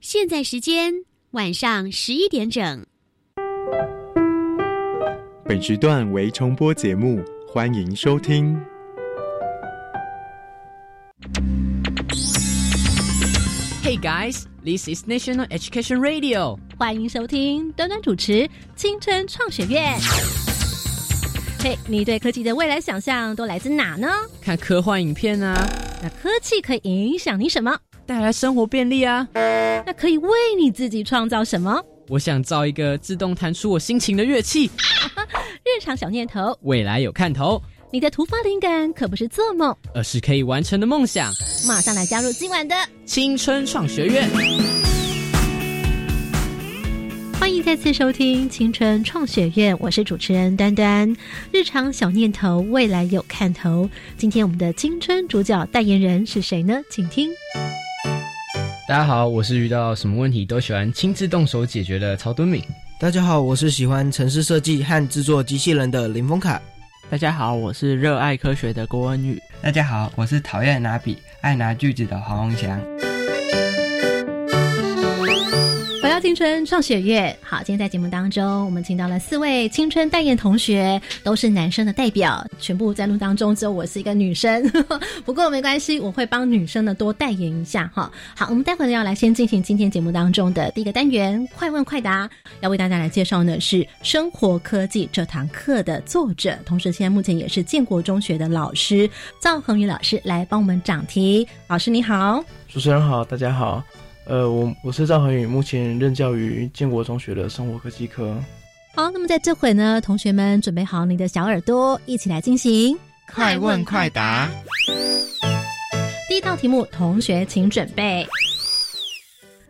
现在时间晚上十一点整。本时段为重播节目，欢迎收听。Hey guys, this is National Education Radio。欢迎收听端端主持《青春创学院》。嘿，你对科技的未来想象都来自哪呢？看科幻影片啊。那科技可以影响你什么？带来生活便利啊。那可以为你自己创造什么？我想造一个自动弹出我心情的乐器。日常小念头，未来有看头。你的突发灵感可不是做梦，而是可以完成的梦想。马上来加入今晚的青春创学院。欢迎再次收听青春创学院，我是主持人端端。日常小念头，未来有看头。今天我们的青春主角代言人是谁呢？请听。大家好，我是遇到什么问题都喜欢亲自动手解决的曹敦敏。大家好，我是喜欢城市设计和制作机器人的林峰凯。大家好，我是热爱科学的郭恩宇。大家好，我是讨厌拿笔爱拿锯子的黄宏翔。青春创学院，好，今天在节目当中，我们请到了四位青春代言同学，都是男生的代表，全部在录当中只有我是一个女生，不过没关系，我会帮女生呢多代言一下哈。好，我们待会呢要来先进行今天节目当中的第一个单元——快问快答，要为大家来介绍呢是生活科技这堂课的作者，同时现在目前也是建国中学的老师赵恒宇老师来帮我们掌题。老师你好，主持人好，大家好。呃，我我是赵恒宇，目前任教于建国中学的生活科技科。好，那么在这会呢，同学们准备好你的小耳朵，一起来进行快问快答。第一道题目，同学请准备。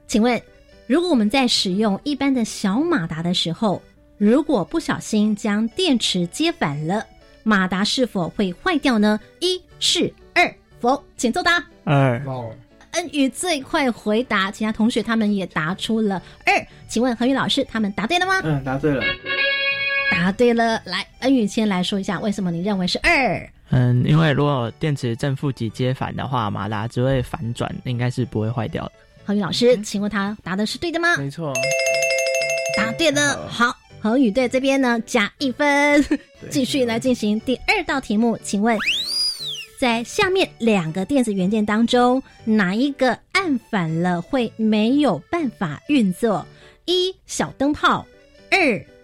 请问，如果我们在使用一般的小马达的时候，如果不小心将电池接反了，马达是否会坏掉呢？一是，二否？请作答。二。恩宇最快回答，其他同学他们也答出了二。请问恒宇老师，他们答对了吗？嗯，答对了。答对了，来，恩宇先来说一下，为什么你认为是二？嗯，因为如果电池正负极接反的话，马达只会反转，应该是不会坏掉的。恒宇老师，请问他答的是对的吗？没错，答对了。好，恒宇队这边呢加一分，继续来进行第二道题目，请问。在下面两个电子元件当中，哪一个按反了会没有办法运作？一小灯泡，二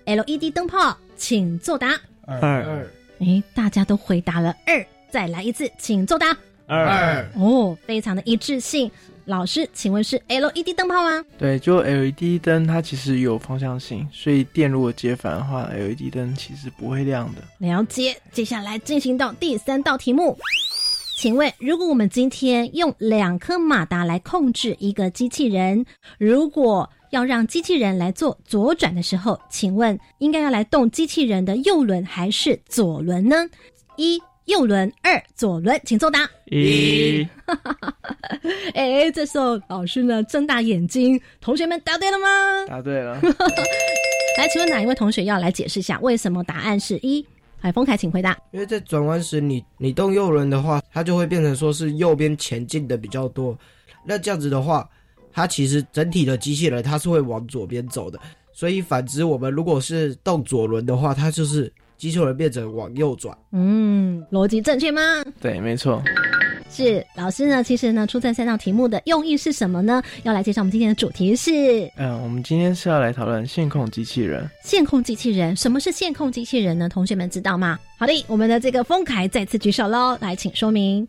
LED 灯泡，请作答。二二，哎，大家都回答了二，再来一次，请作答。二哦，非常的一致性。老师，请问是 LED 灯泡吗？对，就 LED 灯，它其实有方向性，所以电如果接反的话，LED 灯其实不会亮的。了解，接下来进行到第三道题目。请问，如果我们今天用两颗马达来控制一个机器人，如果要让机器人来做左转的时候，请问应该要来动机器人的右轮还是左轮呢？一右轮，二左轮，请作答。一，哎，这时候老师呢睁大眼睛，同学们答对了吗？答对了。来，请问哪一位同学要来解释一下为什么答案是一？海丰凯，请回答。因为在转弯时，你你动右轮的话，它就会变成说是右边前进的比较多。那这样子的话，它其实整体的机器人它是会往左边走的。所以反之，我们如果是动左轮的话，它就是机器人变成往右转。嗯，逻辑正确吗？对，没错。是老师呢，其实呢，出这三道题目的用意是什么呢？要来介绍我们今天的主题是，嗯，我们今天是要来讨论线控机器人。线控机器人，什么是线控机器人呢？同学们知道吗？好的，我们的这个丰凯再次举手喽，来，请说明。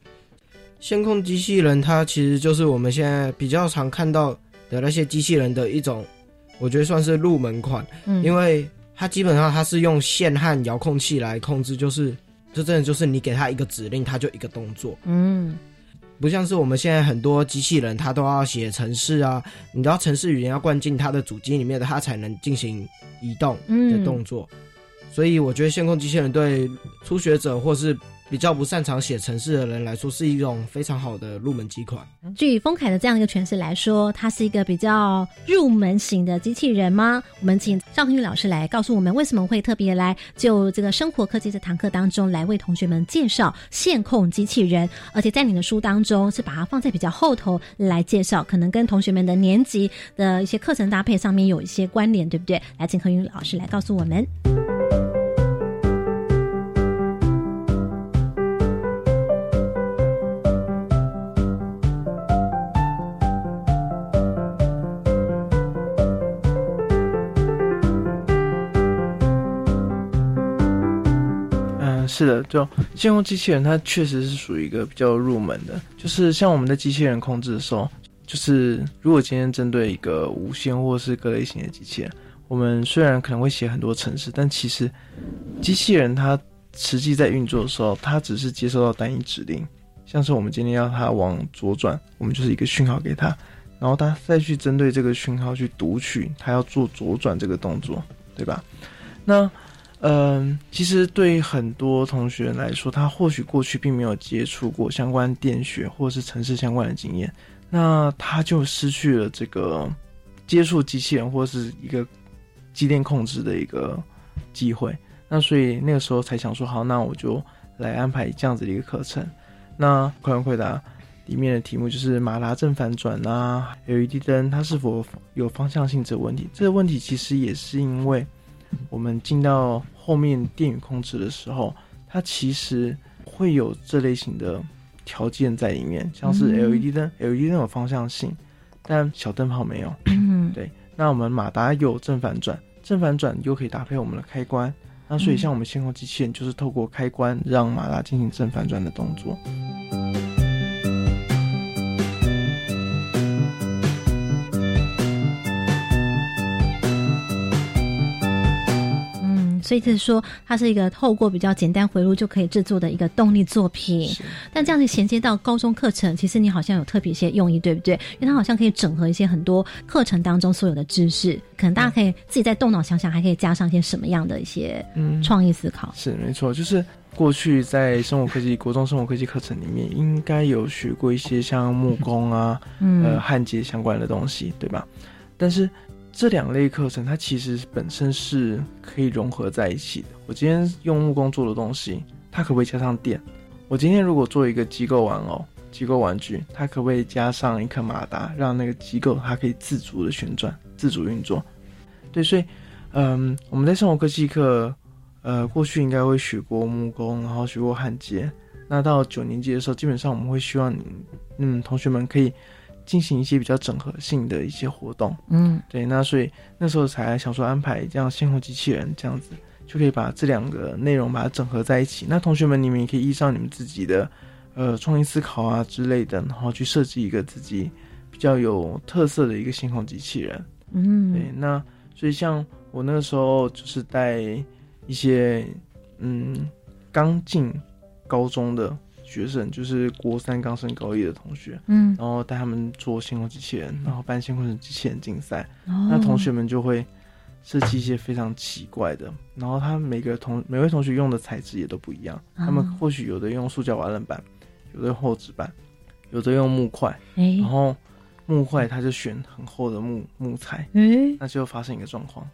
线控机器人，它其实就是我们现在比较常看到的那些机器人的一种，我觉得算是入门款，嗯，因为它基本上它是用线和遥控器来控制，就是。这真的就是你给它一个指令，它就一个动作。嗯，不像是我们现在很多机器人，它都要写程式啊，你知道程式语言要灌进它的主机里面的，它才能进行移动的动作。所以我觉得线控机器人对初学者或是比较不擅长写程式的人来说，是一种非常好的入门机款。据丰凯的这样一个诠释来说，它是一个比较入门型的机器人吗？我们请赵恒宇老师来告诉我们，为什么会特别来就这个生活科技这堂课当中来为同学们介绍线控机器人，而且在你的书当中是把它放在比较后头来介绍，可能跟同学们的年级的一些课程搭配上面有一些关联，对不对？来，请恒宇老师来告诉我们。是的，就线控机器人，它确实是属于一个比较入门的。就是像我们的机器人控制的时候，就是如果今天针对一个无线或是各类型的机器人，我们虽然可能会写很多程式，但其实机器人它实际在运作的时候，它只是接收到单一指令，像是我们今天要它往左转，我们就是一个讯号给它，然后它再去针对这个讯号去读取，它要做左转这个动作，对吧？那嗯，其实对于很多同学来说，他或许过去并没有接触过相关电学或是城市相关的经验，那他就失去了这个接触机器人或是一个机电控制的一个机会。那所以那个时候才想说，好，那我就来安排这样子的一个课程。那快问快答里面的题目就是马达正反转啊，LED 灯它是否有方向性这个问题？这个问题其实也是因为。我们进到后面电源控制的时候，它其实会有这类型的条件在里面，像是 LED 灯，LED 灯有方向性，但小灯泡没有。对，那我们马达有正反转，正反转又可以搭配我们的开关，那所以像我们线控机器人就是透过开关让马达进行正反转的动作。所以就是说，它是一个透过比较简单回路就可以制作的一个动力作品。但这样子衔接到高中课程，其实你好像有特别一些用意，对不对？因为它好像可以整合一些很多课程当中所有的知识，可能大家可以自己再动脑想想，还可以加上一些什么样的一些创意思考。是没错，就是过去在生活科技国中生活科技课程里面，应该有学过一些像木工啊、呃焊接相关的东西，对吧？但是。这两类课程，它其实本身是可以融合在一起的。我今天用木工做的东西，它可不可以加上电？我今天如果做一个机构玩偶、机构玩具，它可不可以加上一颗马达，让那个机构它可以自主的旋转、自主运作？对，所以，嗯，我们在生活科技课，呃，过去应该会学过木工，然后学过焊接。那到九年级的时候，基本上我们会希望你，嗯，同学们可以。进行一些比较整合性的一些活动，嗯，对，那所以那时候才想说安排这样线控机器人这样子，就可以把这两个内容把它整合在一起。那同学们，你们也可以依照你们自己的呃创意思考啊之类的，然后去设计一个自己比较有特色的一个星空机器人。嗯，对，那所以像我那个时候就是带一些嗯刚进高中的。学生就是国三刚升高一的同学，嗯，然后带他们做星空机器人，然后办星空机器人竞赛，那同学们就会设计一些非常奇怪的，然后他每个同每位同学用的材质也都不一样，他们或许有的用塑胶瓦楞板，有的用厚纸板，有的用木块，然后木块他就选很厚的木木材，那就发生一个状况。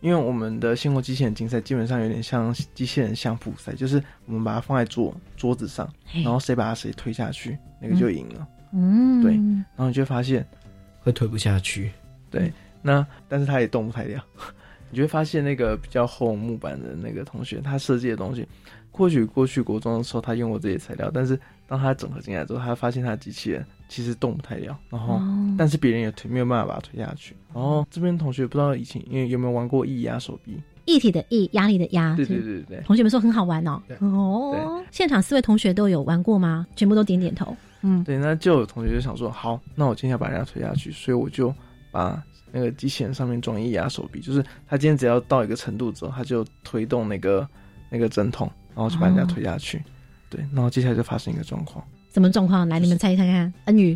因为我们的星空机器人竞赛基本上有点像机器人相扑赛，就是我们把它放在桌桌子上，然后谁把它谁推下去，那个就赢了。嗯，对，然后你就会发现会推不下去。对，那但是它也动不太了。你就会发现那个比较厚木板的那个同学，他设计的东西，或许过去国中的时候他用过这些材料，但是当他整合进来之后，他发现他的机器人其实动不太了，然后但是别人也推没有办法把它推下去。然后这边同学不知道以前因为有没有玩过液压手臂？液体的液，压力的压。对对对对。同学们说很好玩哦。哦。现场四位同学都有玩过吗？全部都点点头。嗯。对，那就有同学就想说，好，那我今天要把人家推下去，所以我就把。那个机器人上面装液压手臂，就是他今天只要到一个程度之后，他就推动那个那个针筒，然后就把人家推下去。对，然后接下来就发生一个状况。什么状况？来，你们猜一猜看。恩宇，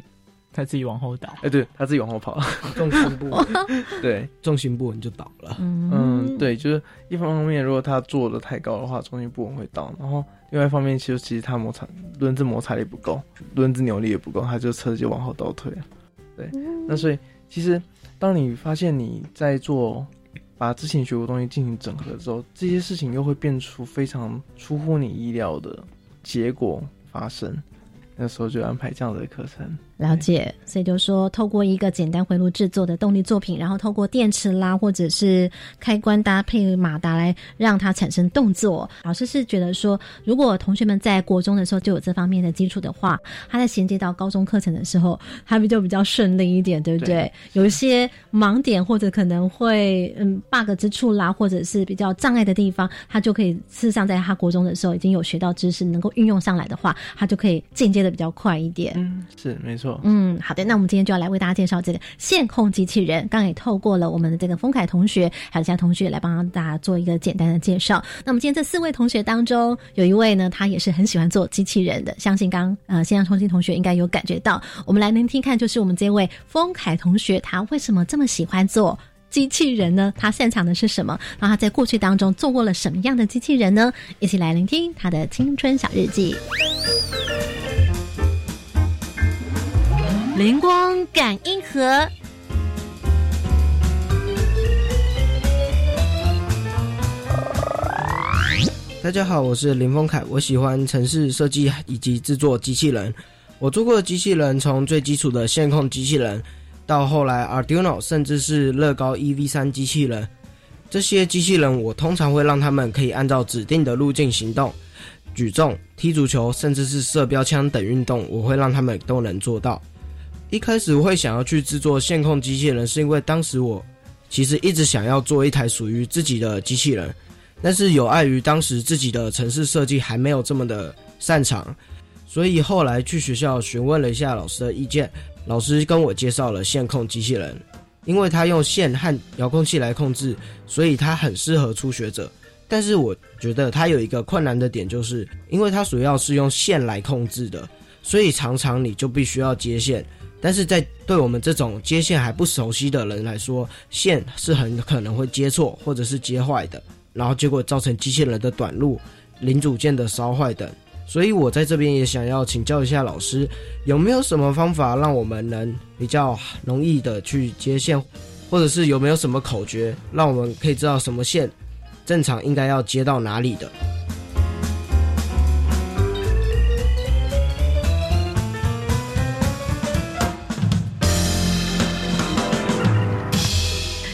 他自己往后倒。哎，对他自己往后跑，重心不稳，对，重心不稳就倒了。嗯，对，就是一方面，如果他坐的太高的话，重心不稳会倒。然后另外一方面，其实其实他摩擦轮子摩擦力不够，轮子扭力也不够，他就车子就往后倒退了。对，那所以其实当你发现你在做把之前学过东西进行整合之后，这些事情又会变出非常出乎你意料的结果发生。那时候就安排这样的课程。了解，所以就说透过一个简单回路制作的动力作品，然后透过电池啦，或者是开关搭配马达来让它产生动作。老师是觉得说，如果同学们在国中的时候就有这方面的基础的话，他在衔接到高中课程的时候，他们就比较顺利一点，对不对？有一些盲点或者可能会嗯 bug 之处啦，或者是比较障碍的地方，他就可以事实上在他国中的时候已经有学到知识，能够运用上来的话，他就可以进阶的比较快一点。嗯，是没错。嗯，好的，那我们今天就要来为大家介绍这个线控机器人。刚刚也透过了我们的这个丰凯同学，还有其他同学来帮大家做一个简单的介绍。那么今天这四位同学当中，有一位呢，他也是很喜欢做机器人的。相信刚呃线上冲击同学应该有感觉到。我们来聆听看，就是我们这位丰凯同学，他为什么这么喜欢做机器人呢？他擅长的是什么？那他在过去当中做过了什么样的机器人呢？一起来聆听他的青春小日记。灵光感应盒，大家好，我是林峰凯，我喜欢城市设计以及制作机器人。我做过的机器人，从最基础的线控机器人，到后来 Arduino，甚至是乐高 EV 三机器人。这些机器人，我通常会让他们可以按照指定的路径行动，举重、踢足球，甚至是射标枪等运动，我会让他们都能做到。一开始我会想要去制作线控机器人，是因为当时我其实一直想要做一台属于自己的机器人，但是有碍于当时自己的城市设计还没有这么的擅长，所以后来去学校询问了一下老师的意见，老师跟我介绍了线控机器人，因为它用线和遥控器来控制，所以它很适合初学者。但是我觉得它有一个困难的点，就是因为它主要是用线来控制的，所以常常你就必须要接线。但是在对我们这种接线还不熟悉的人来说，线是很可能会接错或者是接坏的，然后结果造成机器人的短路、零组件的烧坏等。所以我在这边也想要请教一下老师，有没有什么方法让我们能比较容易的去接线，或者是有没有什么口诀，让我们可以知道什么线正常应该要接到哪里的？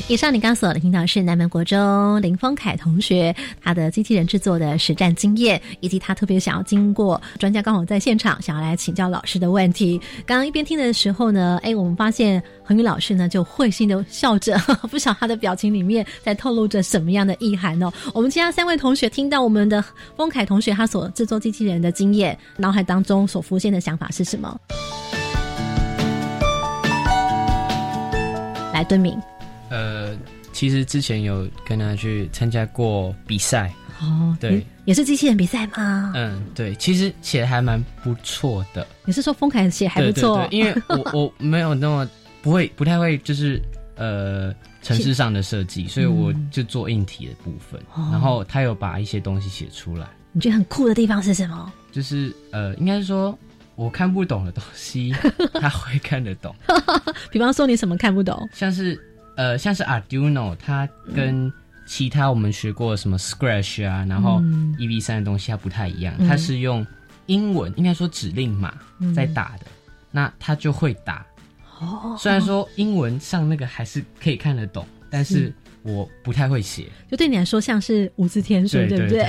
以上你刚所听到是南门国中林峰凯同学他的机器人制作的实战经验，以及他特别想要经过专家刚好在现场，想要来请教老师的问题。刚刚一边听的时候呢，哎，我们发现恒宇老师呢就会心的笑着，不晓他的表情里面在透露着什么样的意涵哦。我们其他三位同学听到我们的峰凯同学他所制作机器人的经验，脑海当中所浮现的想法是什么？来，敦明。呃，其实之前有跟他去参加过比赛哦，对，也是机器人比赛吗？嗯，对，其实写的还蛮不错的。你是说风凯写还不错？因为 我我没有那么不会，不太会，就是呃城市上的设计，所以我就做硬体的部分。然后他有把一些东西写出来。你觉得很酷的地方是什么？就是呃，应该是说我看不懂的东西，他会看得懂。比方说你什么看不懂？像是。呃，像是 Arduino，它跟其他我们学过什么 Scratch 啊，然后 EV 三的东西它不太一样，它是用英文，应该说指令码在打的，那它就会打。哦，虽然说英文上那个还是可以看得懂，但是我不太会写。就对你来说像是五字天书，对不对？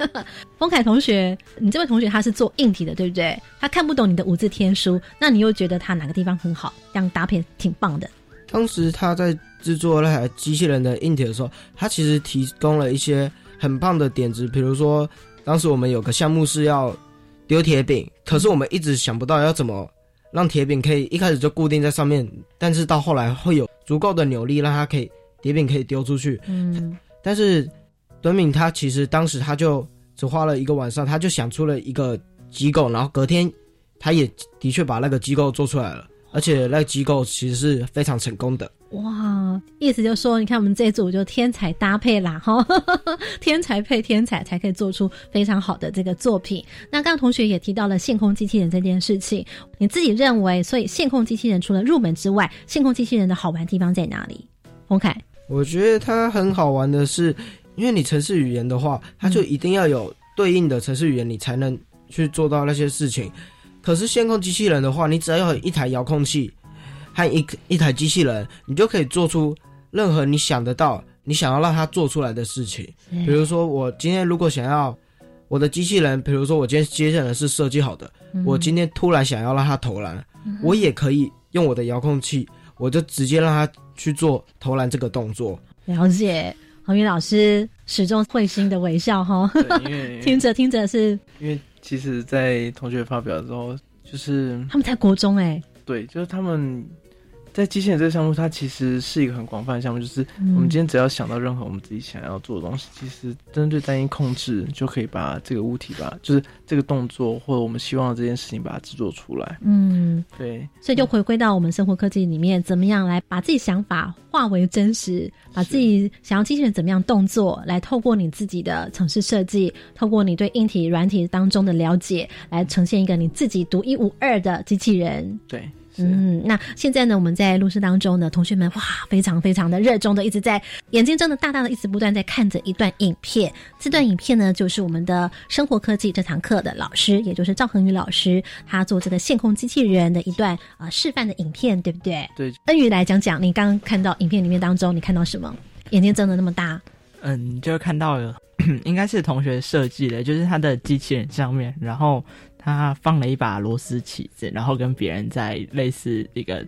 丰凯同学，你这位同学他是做硬体的，对不对？他看不懂你的五字天书，那你又觉得他哪个地方很好，这样搭配挺棒的。当时他在制作那台机器人的硬体的时候，他其实提供了一些很棒的点子，比如说，当时我们有个项目是要丢铁饼，可是我们一直想不到要怎么让铁饼可以一开始就固定在上面，但是到后来会有足够的扭力让它可以铁饼可以丢出去。嗯，但是敦敏他其实当时他就只花了一个晚上，他就想出了一个机构，然后隔天他也的确把那个机构做出来了。而且那个机构其实是非常成功的。哇，意思就是说，你看我们这一组就天才搭配啦，哈，天才配天才，才可以做出非常好的这个作品。那刚刚同学也提到了线控机器人这件事情，你自己认为，所以线控机器人除了入门之外，线控机器人的好玩地方在哪里？洪凯，我觉得它很好玩的是，因为你城市语言的话，它就一定要有对应的城市语言，你才能去做到那些事情。可是线控机器人的话，你只要有一台遥控器。和一一台机器人，你就可以做出任何你想得到、你想要让它做出来的事情。比如说，我今天如果想要我的机器人，比如说我今天接下来是设计好的，我今天突然想要让它投篮，我也可以用我的遥控器，我就直接让它去做投篮这个动作。了解，洪宇老师始终会心的微笑哈，听着听着是，因为其实，在同学发表之后，就是他们在国中哎，对，就是他们。在机器人这个项目，它其实是一个很广泛的项目，就是我们今天只要想到任何我们自己想要做的东西，其实针对单一控制就可以把这个物体吧，就是这个动作或者我们希望的这件事情把它制作出来。嗯，对。所以就回归到我们生活科技里面，怎么样来把自己想法化为真实，把自己想要机器人怎么样动作，来透过你自己的城市设计，透过你对硬体、软体当中的了解，来呈现一个你自己独一无二的机器人。对。嗯，那现在呢？我们在录制当中呢，同学们哇，非常非常的热衷的，一直在眼睛睁得大大的，一直不断在看着一段影片。这段影片呢，就是我们的生活科技这堂课的老师，也就是赵恒宇老师，他做这个线控机器人的一段啊示范的影片，对不对？对。恩宇来讲讲，你刚刚看到影片里面当中，你看到什么？眼睛睁得那么大？嗯，就看到了，应该是同学设计的，就是他的机器人上面，然后。他放了一把螺丝起子，然后跟别人在类似一个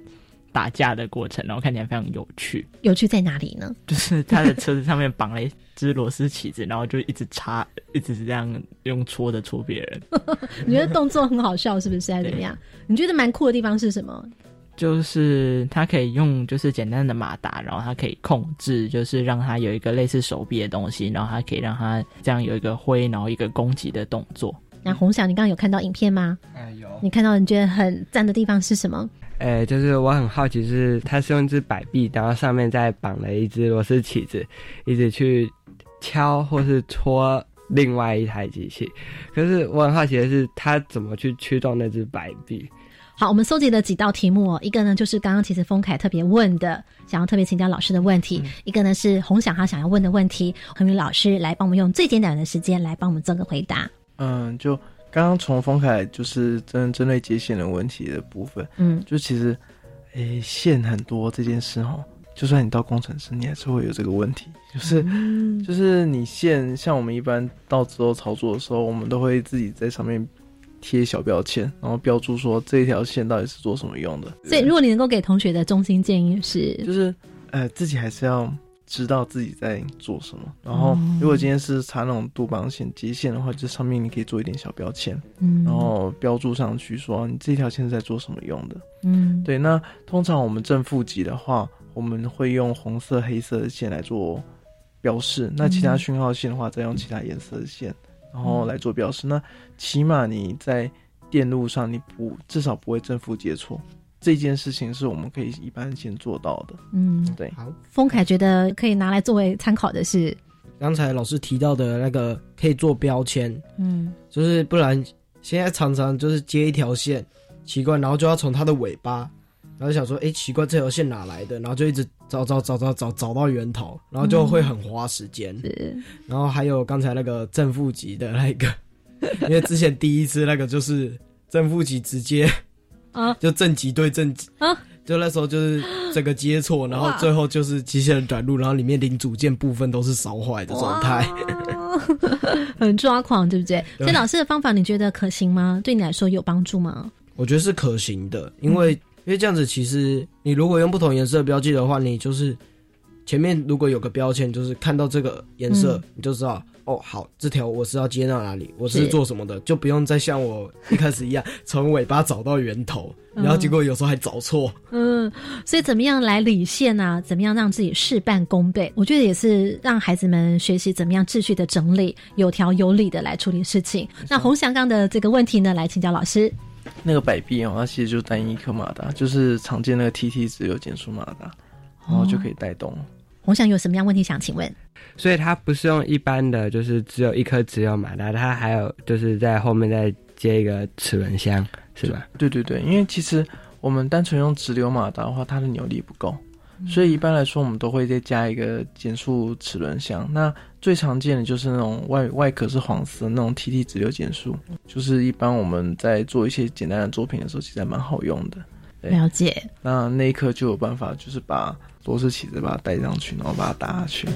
打架的过程，然后看起来非常有趣。有趣在哪里呢？就是他的车子上面绑了一只螺丝起子，然后就一直插，一直是这样用戳的戳别人。你觉得动作很好笑，是不是？还是怎么样？你觉得蛮酷的地方是什么？就是他可以用就是简单的马达，然后他可以控制，就是让他有一个类似手臂的东西，然后它可以让他这样有一个挥，然后一个攻击的动作。那红晓，你刚刚有看到影片吗？哎，有。你看到你觉得很赞的地方是什么？哎，就是我很好奇，是它是用一只摆臂，然后上面再绑了一只螺丝起子，一直去敲或是戳另外一台机器。可是我很好奇的是，它怎么去驱动那只摆臂？好，我们搜集了几道题目哦，一个呢就是刚刚其实丰凯特别问的，想要特别请教老师的问题；一个呢是红想他想要问的问题，洪明老师来帮我们用最简短的时间来帮我们做个回答。嗯，就刚刚从丰凯就是针针对接线的问题的部分，嗯，就其实，诶，线很多这件事哦，就算你到工程师，你还是会有这个问题，就是就是你线像我们一般到之后操作的时候，我们都会自己在上面贴小标签，然后标注说这一条线到底是做什么用的。所以，如果你能够给同学的中心建议是，就是呃，自己还是要。知道自己在做什么，然后如果今天是插那种杜邦线接线的话，就上面你可以做一点小标签，嗯，然后标注上去说你这条线是在做什么用的，嗯，对。那通常我们正负极的话，我们会用红色、黑色的线来做标示，那其他讯号线的话，再用其他颜色的线，然后来做标示。那起码你在电路上，你不至少不会正负接错。这件事情是我们可以一般先做到的。嗯，对。好，丰凯觉得可以拿来作为参考的是，刚才老师提到的那个可以做标签。嗯，就是不然现在常常就是接一条线，奇怪，然后就要从它的尾巴，然后想说，哎，奇怪，这条线哪来的？然后就一直找找找找找找到源头，然后就会很花时间。是。然后还有刚才那个正负极的那个，因为之前第一次那个就是正负极直接。啊，就正极对正极啊，就那时候就是这个接错，然后最后就是机器人短路，然后里面零组件部分都是烧坏的状态，很抓狂，对不对？所以老师的方法你觉得可行吗？对你来说有帮助吗？我觉得是可行的，因为因为这样子，其实你如果用不同颜色标记的话，你就是前面如果有个标签，就是看到这个颜色，你就知道。哦，好，这条我是要接到哪里？我是做什么的？就不用再像我一开始一样，从尾巴找到源头，然后结果有时候还找错。嗯，所以怎么样来理线呢？怎么样让自己事半功倍？我觉得也是让孩子们学习怎么样秩序的整理，有条有理的来处理事情。那洪祥刚的这个问题呢，来请教老师。那个摆臂哦，它其实就是单一颗马达，就是常见那个 TT 直流减速马达，然后就可以带动。洪想有什么样问题想请问？所以它不是用一般的，就是只有一颗直流马达，它还有就是在后面再接一个齿轮箱，是吧？对对对，因为其实我们单纯用直流马达的话，它的扭力不够，所以一般来说我们都会再加一个减速齿轮箱。那最常见的就是那种外外壳是黄色那种 TT 直流减速，就是一般我们在做一些简单的作品的时候，其实还蛮好用的。了解。那那一颗就有办法，就是把螺丝起子把它带上去，然后把它打下去。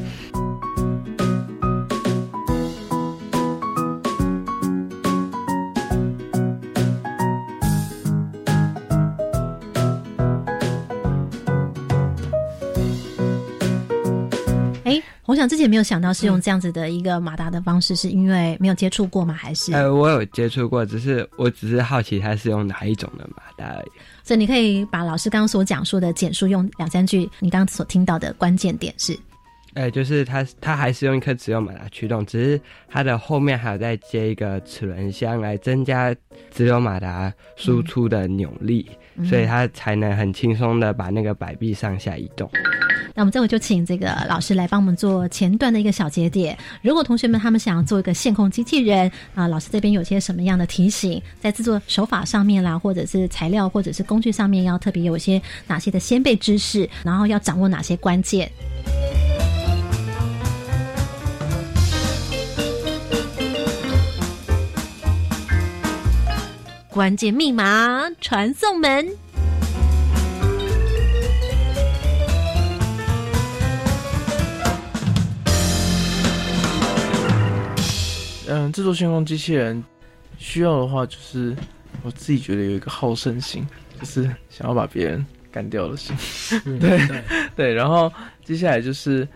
我想之前没有想到是用这样子的一个马达的方式，是因为没有接触过吗？还是？呃，我有接触过，只是我只是好奇它是用哪一种的马达而已。所以你可以把老师刚刚所讲述的简述用两三句，你刚刚所听到的关键点是。哎，就是它，它还是用一颗直流马达驱动，只是它的后面还有再接一个齿轮箱来增加直流马达输出的扭力，所以它才能很轻松的把那个摆臂上下移动。那我们这会就请这个老师来帮我们做前段的一个小节点。如果同学们他们想要做一个线控机器人啊，老师这边有些什么样的提醒，在制作手法上面啦，或者是材料或者是工具上面，要特别有些哪些的先辈知识，然后要掌握哪些关键。关键密码传送门。嗯，制作星空机器人需要的话，就是我自己觉得有一个好胜心，就是想要把别人干掉的心。对 对，然后接下来就是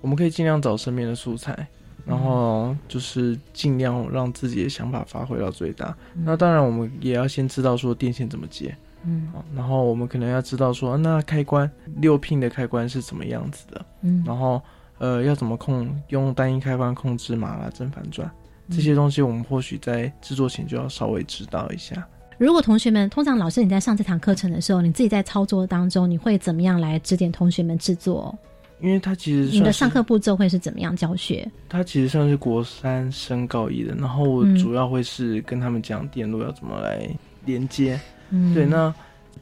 我们可以尽量找身边的素材，然后就是尽量让自己的想法发挥到最大。那当然，我们也要先知道说电线怎么接，嗯，然后我们可能要知道说那开关六 pin 的开关是怎么样子的，嗯，然后呃要怎么控用单一开关控制马达正反转。这些东西我们或许在制作前就要稍微知道一下。如果同学们，通常老师你在上这堂课程的时候，你自己在操作当中，你会怎么样来指点同学们制作？因为他其实你的上课步骤会是怎么样教学？他其实算是国三升高一的，然后我主要会是跟他们讲电路要怎么来连接。嗯，对，那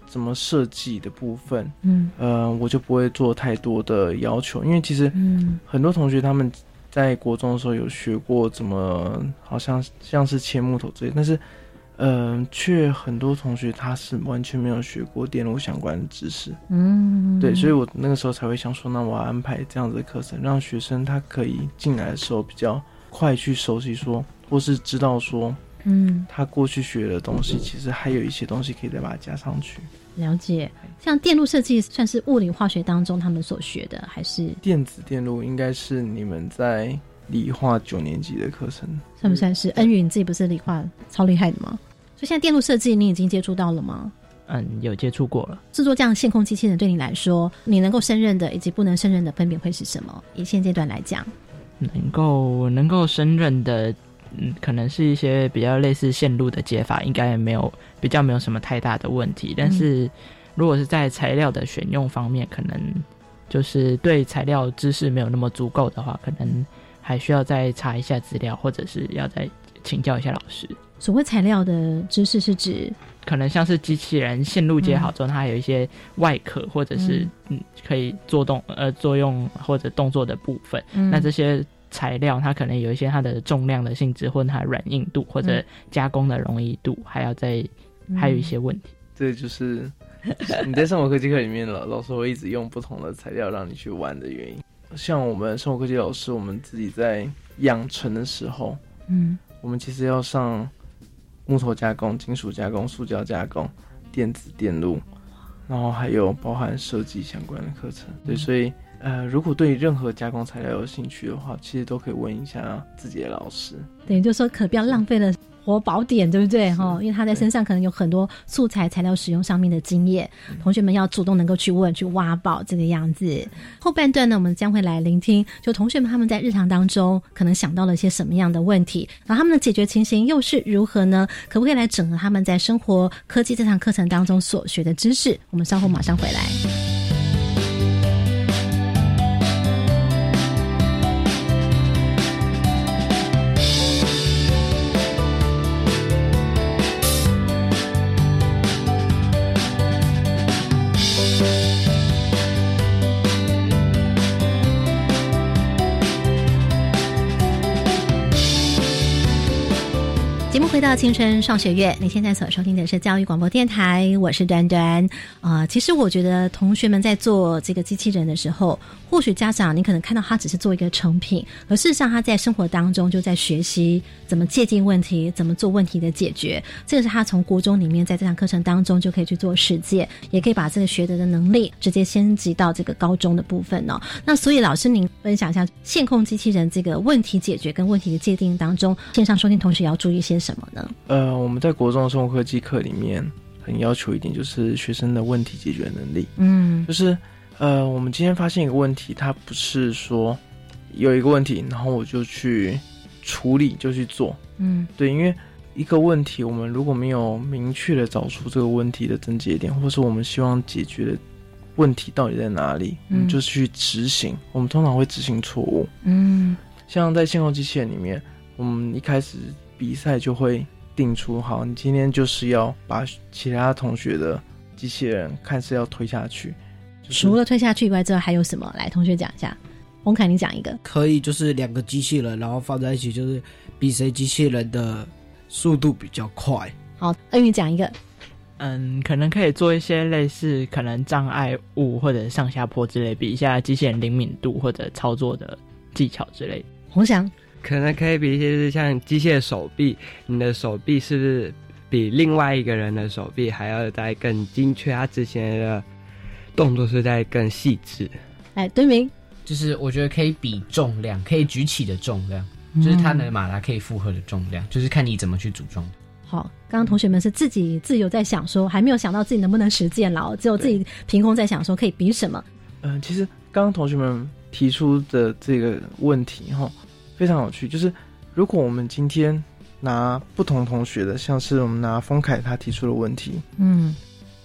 怎么设计的部分，嗯，呃，我就不会做太多的要求，因为其实嗯很多同学他们。在国中的时候有学过怎么，好像像是切木头之类，但是，嗯，却很多同学他是完全没有学过电路相关的知识。嗯，对，所以我那个时候才会想说，那我要安排这样子的课程，让学生他可以进来的时候比较快去熟悉说，或是知道说，嗯，他过去学的东西，其实还有一些东西可以再把它加上去。了解，像电路设计算是物理化学当中他们所学的，还是电子电路应该是你们在理化九年级的课程，算不算是？恩宇你自己不是理化超厉害的吗？所以现在电路设计你已经接触到了吗？嗯，有接触过了。制作这样线控机器人对你来说，你能够胜任的以及不能胜任的分别会是什么？以现阶段来讲，能够能够胜任的。嗯，可能是一些比较类似线路的解法，应该也没有比较没有什么太大的问题。但是，如果是在材料的选用方面，可能就是对材料知识没有那么足够的话，可能还需要再查一下资料，或者是要再请教一下老师。所谓材料的知识是指，可能像是机器人线路接好之后，它有一些外壳或者是嗯可以做动呃作用或者动作的部分，那这些。材料它可能有一些它的重量的性质，或者它软硬度，或者加工的容易度，还要再还有一些问题。这就是你在生活科技课里面老老师会一直用不同的材料让你去玩的原因。像我们生活科技老师，我们自己在养成的时候，嗯，我们其实要上木头加工、金属加工、塑胶加工、电子电路，然后还有包含设计相关的课程。对，所以。呃，如果对任何加工材料有兴趣的话，其实都可以问一下自己的老师。等于就说，可不要浪费了活宝典，对不对？哈，因为他在身上可能有很多素材材料使用上面的经验，同学们要主动能够去问、去挖宝这个样子。后半段呢，我们将会来聆听，就同学们他们在日常当中可能想到了一些什么样的问题，然后他们的解决情形又是如何呢？可不可以来整合他们在生活科技这堂课程当中所学的知识？我们稍后马上回来。到青春上学院，你现在所收听的是教育广播电台，我是端端。啊，其实我觉得同学们在做这个机器人的时候，或许家长你可能看到他只是做一个成品，而事实上他在生活当中就在学习怎么界定问题，怎么做问题的解决。这个是他从国中里面在这堂课程当中就可以去做实践，也可以把这个学得的能力直接升级到这个高中的部分哦。那所以老师您分享一下线控机器人这个问题解决跟问题的界定当中，线上收听同学要注意些什么？呃，我们在国中的生物科技课里面很要求一点，就是学生的问题解决能力。嗯，就是呃，我们今天发现一个问题，它不是说有一个问题，然后我就去处理就去做。嗯，对，因为一个问题，我们如果没有明确的找出这个问题的症结点，或是我们希望解决的问题到底在哪里，嗯，就去执行。我们通常会执行错误。嗯，像在信号机器人里面，我们一开始。比赛就会定出好，你今天就是要把其他同学的机器人看是要推下去，除了推下去以外，之后还有什么？来，同学讲一下。洪凯，你讲一个。可以，就是两个机器人，然后放在一起，就是比谁机器人的速度比较快。好，恩宇讲一个。嗯，可能可以做一些类似可能障碍物或者上下坡之类，比一下机器人灵敏度或者操作的技巧之类。洪翔。可能可以比一些，就是像机械手臂，你的手臂是不是比另外一个人的手臂还要再更精确？他之前的动作是在更细致。哎，对明，就是我觉得可以比重量，可以举起的重量，就是他的马达可以负荷的重量，就是看你怎么去组装。好，刚刚同学们是自己自由在想说，还没有想到自己能不能实践了，只有自己凭空在想说可以比什么。嗯，其实刚刚同学们提出的这个问题，哈。非常有趣，就是如果我们今天拿不同同学的，像是我们拿丰凯他提出的问题，嗯，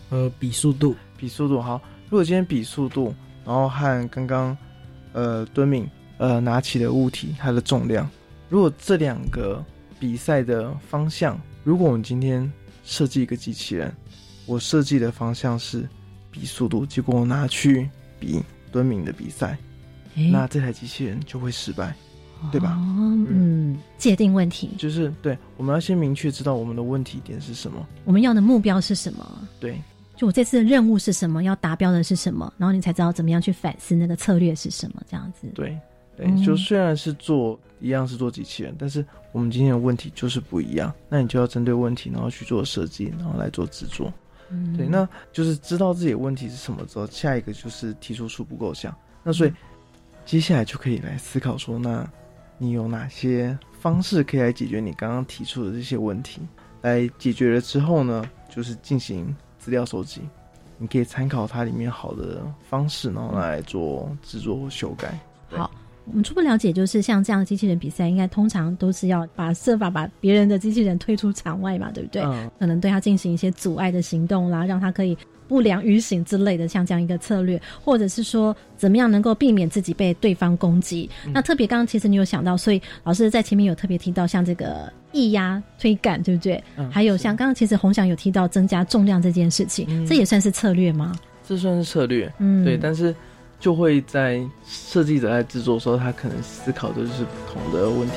呃，比速度，比速度好。如果今天比速度，然后和刚刚呃敦敏呃拿起的物体它的重量，如果这两个比赛的方向，如果我们今天设计一个机器人，我设计的方向是比速度，结果我拿去比敦敏的比赛，那这台机器人就会失败。对吧？嗯，界定问题就是对，我们要先明确知道我们的问题点是什么，我们要的目标是什么？对，就我这次的任务是什么，要达标的是什么，然后你才知道怎么样去反思那个策略是什么，这样子。对，对，就虽然是做一样是做机器人，但是我们今天的问题就是不一样，那你就要针对问题，然后去做设计，然后来做制作。嗯，对，那就是知道自己的问题是什么之后，下一个就是提出初步构想。那所以接下来就可以来思考说，那。你有哪些方式可以来解决你刚刚提出的这些问题？来解决了之后呢，就是进行资料收集，你可以参考它里面好的方式，然后来做制作或修改。好，我们初步了解就是像这样的机器人比赛，应该通常都是要把设法把别人的机器人推出场外嘛，对不对？嗯。可能对他进行一些阻碍的行动啦，让他可以。不良于行之类的，像这样一个策略，或者是说怎么样能够避免自己被对方攻击？那特别刚刚其实你有想到，所以老师在前面有特别提到，像这个液压推杆，对不对？还有像刚刚其实洪翔有提到增加重量这件事情，这也算是策略吗？这算是策略，嗯，对。但是就会在设计者在制作的时候，他可能思考的就是不同的问题。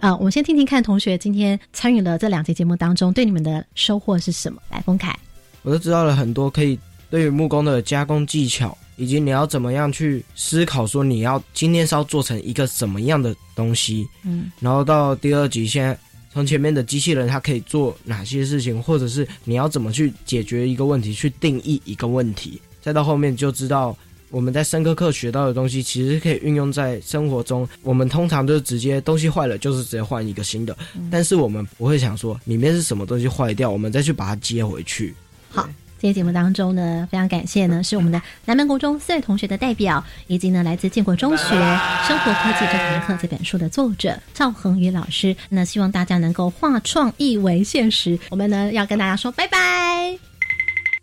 啊，我们先听听看同学今天参与了这两节节目当中，对你们的收获是什么？来，丰凯，我都知道了很多可以对于木工的加工技巧，以及你要怎么样去思考，说你要今天是要做成一个什么样的东西。嗯，然后到第二集，现在从前面的机器人它可以做哪些事情，或者是你要怎么去解决一个问题，去定义一个问题，再到后面就知道。我们在生科课学到的东西，其实可以运用在生活中。我们通常就是直接东西坏了，就是直接换一个新的。但是我们不会想说里面是什么东西坏掉，我们再去把它接回去。好，这些节目当中呢，非常感谢呢，是我们的南门国中四位同学的代表，以及呢来自建国中学《生活科技这堂课》这本书的作者赵恒宇老师。那希望大家能够化创意为现实。我们呢要跟大家说拜拜。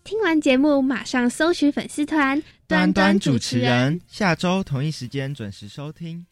听完节目，马上搜寻粉丝团。端端主持人，下周同一时间准时收听。